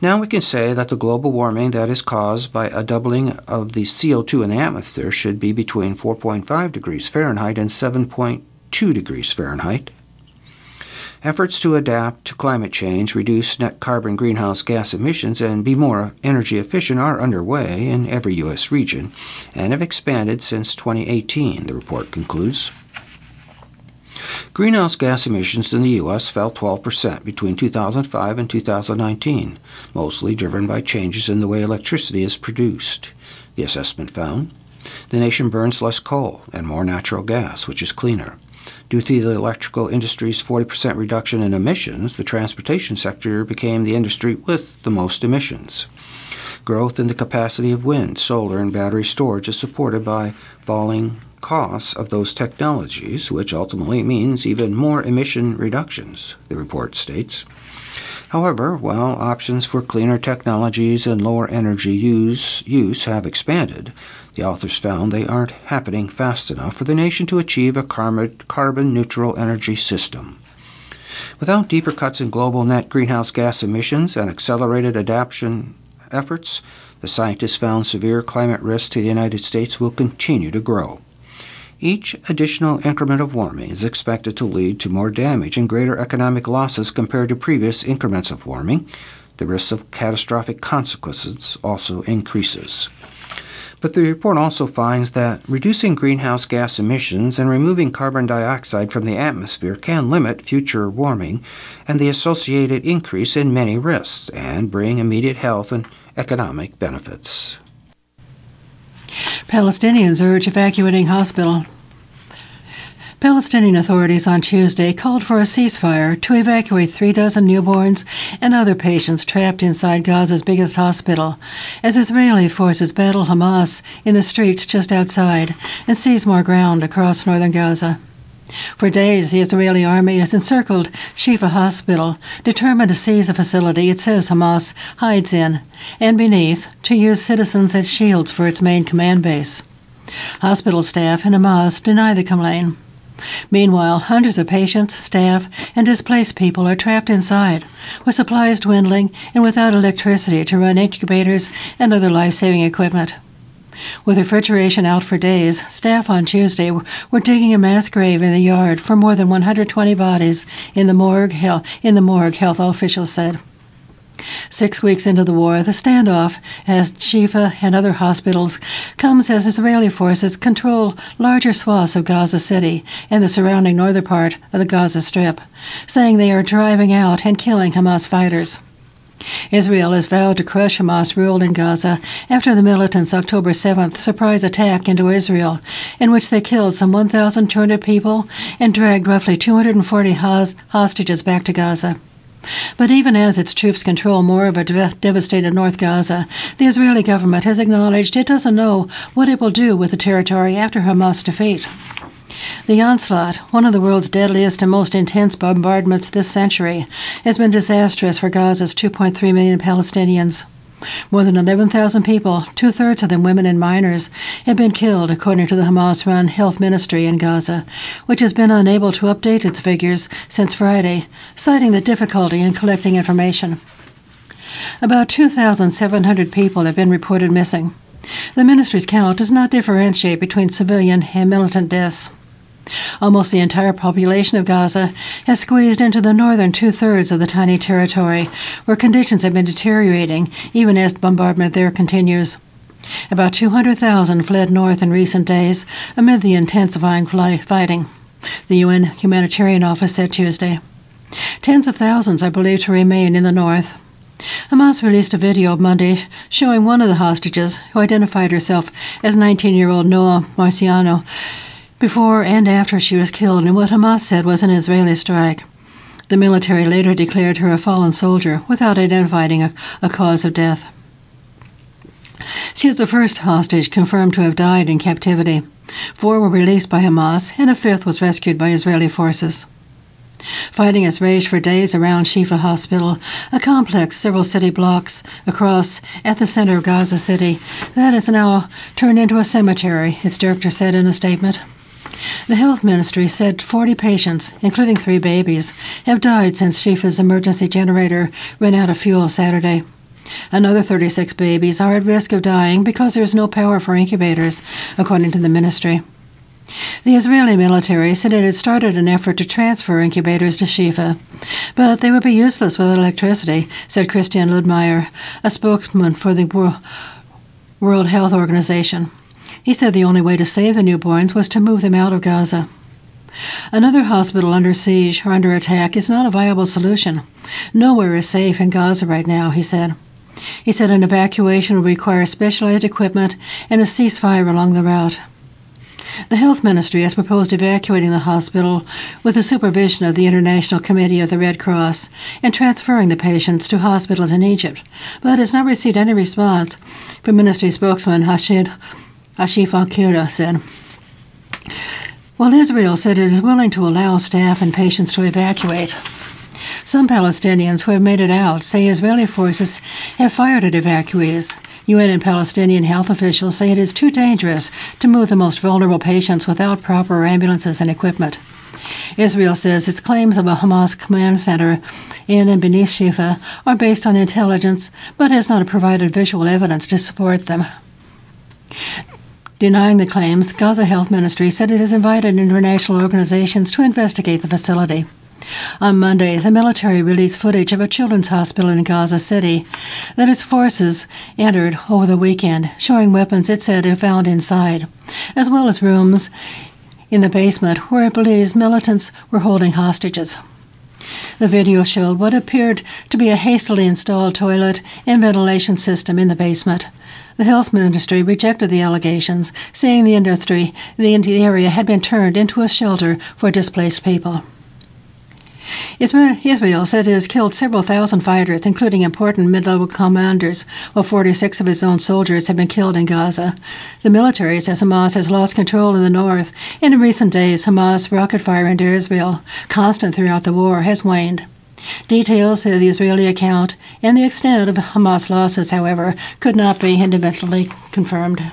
Now we can say that the global warming that is caused by a doubling of the CO2 in the atmosphere should be between 4.5 degrees Fahrenheit and 7.2 degrees Fahrenheit, Efforts to adapt to climate change, reduce net carbon greenhouse gas emissions, and be more energy efficient are underway in every U.S. region and have expanded since 2018, the report concludes. Greenhouse gas emissions in the U.S. fell 12% between 2005 and 2019, mostly driven by changes in the way electricity is produced. The assessment found the nation burns less coal and more natural gas, which is cleaner. Due to the electrical industry's 40% reduction in emissions, the transportation sector became the industry with the most emissions. Growth in the capacity of wind, solar, and battery storage is supported by falling costs of those technologies, which ultimately means even more emission reductions, the report states. However, while options for cleaner technologies and lower energy use, use have expanded, the authors found they aren't happening fast enough for the nation to achieve a carbon neutral energy system. Without deeper cuts in global net greenhouse gas emissions and accelerated adaptation efforts, the scientists found severe climate risks to the United States will continue to grow. Each additional increment of warming is expected to lead to more damage and greater economic losses compared to previous increments of warming. The risk of catastrophic consequences also increases. But the report also finds that reducing greenhouse gas emissions and removing carbon dioxide from the atmosphere can limit future warming and the associated increase in many risks and bring immediate health and economic benefits. Palestinians urge evacuating hospital Palestinian authorities on Tuesday called for a ceasefire to evacuate three dozen newborns and other patients trapped inside Gaza's biggest hospital as Israeli forces battle Hamas in the streets just outside and seize more ground across northern Gaza. For days, the Israeli army has encircled Shifa Hospital, determined to seize a facility it says Hamas hides in, and beneath, to use citizens as shields for its main command base. Hospital staff and Hamas deny the complaint. Meanwhile, hundreds of patients, staff, and displaced people are trapped inside, with supplies dwindling and without electricity to run incubators and other life saving equipment. With refrigeration out for days, staff on Tuesday were digging a mass grave in the yard for more than 120 bodies in the morgue, in the morgue health officials said. Six weeks into the war, the standoff as Shifa and other hospitals comes as Israeli forces control larger swaths of Gaza City and the surrounding northern part of the Gaza Strip, saying they are driving out and killing Hamas fighters. Israel has vowed to crush Hamas rule in Gaza after the militants' October 7th surprise attack into Israel, in which they killed some 1,200 people and dragged roughly 240 hostages back to Gaza. But even as its troops control more of a devastated North Gaza, the Israeli government has acknowledged it doesn't know what it will do with the territory after Hamas' defeat. The onslaught, one of the world's deadliest and most intense bombardments this century, has been disastrous for Gaza's 2.3 million Palestinians. More than 11,000 people, two thirds of them women and minors, have been killed, according to the Hamas run health ministry in Gaza, which has been unable to update its figures since Friday, citing the difficulty in collecting information. About 2,700 people have been reported missing. The ministry's count does not differentiate between civilian and militant deaths. Almost the entire population of Gaza has squeezed into the northern two thirds of the tiny territory, where conditions have been deteriorating even as bombardment there continues. About 200,000 fled north in recent days amid the intensifying fighting, the UN Humanitarian Office said Tuesday. Tens of thousands are believed to remain in the north. Hamas released a video Monday showing one of the hostages, who identified herself as 19 year old Noa Marciano, before and after she was killed in what Hamas said was an Israeli strike. The military later declared her a fallen soldier without identifying a, a cause of death. She is the first hostage confirmed to have died in captivity. Four were released by Hamas, and a fifth was rescued by Israeli forces. Fighting has raged for days around Shifa Hospital, a complex several city blocks across at the center of Gaza City that is now turned into a cemetery, its director said in a statement. The health ministry said 40 patients, including three babies, have died since Shifa's emergency generator ran out of fuel Saturday. Another 36 babies are at risk of dying because there is no power for incubators, according to the ministry. The Israeli military said it had started an effort to transfer incubators to Shifa, but they would be useless without electricity, said Christian Lindmeier, a spokesman for the World Health Organization. He said the only way to save the newborns was to move them out of Gaza. Another hospital under siege or under attack is not a viable solution. Nowhere is safe in Gaza right now, he said. He said an evacuation would require specialized equipment and a ceasefire along the route. The health ministry has proposed evacuating the hospital with the supervision of the International Committee of the Red Cross and transferring the patients to hospitals in Egypt, but has not received any response from ministry spokesman Hashid Ashif Al said. While Israel said it is willing to allow staff and patients to evacuate, some Palestinians who have made it out say Israeli forces have fired at evacuees. UN and Palestinian health officials say it is too dangerous to move the most vulnerable patients without proper ambulances and equipment. Israel says its claims of a Hamas command center in and beneath Shifa are based on intelligence, but has not provided visual evidence to support them. Denying the claims, Gaza Health Ministry said it has invited international organizations to investigate the facility. On Monday, the military released footage of a children's hospital in Gaza City that its forces entered over the weekend, showing weapons it said it found inside, as well as rooms in the basement where it believes militants were holding hostages. The video showed what appeared to be a hastily installed toilet and ventilation system in the basement. The health ministry rejected the allegations, saying the industry, the area had been turned into a shelter for displaced people. Israel said it has killed several thousand fighters, including important mid level commanders, while 46 of its own soldiers have been killed in Gaza. The military says Hamas has lost control in the north, and in recent days, Hamas rocket fire into Israel, constant throughout the war, has waned. Details of the Israeli account and the extent of Hamas losses, however, could not be independently confirmed.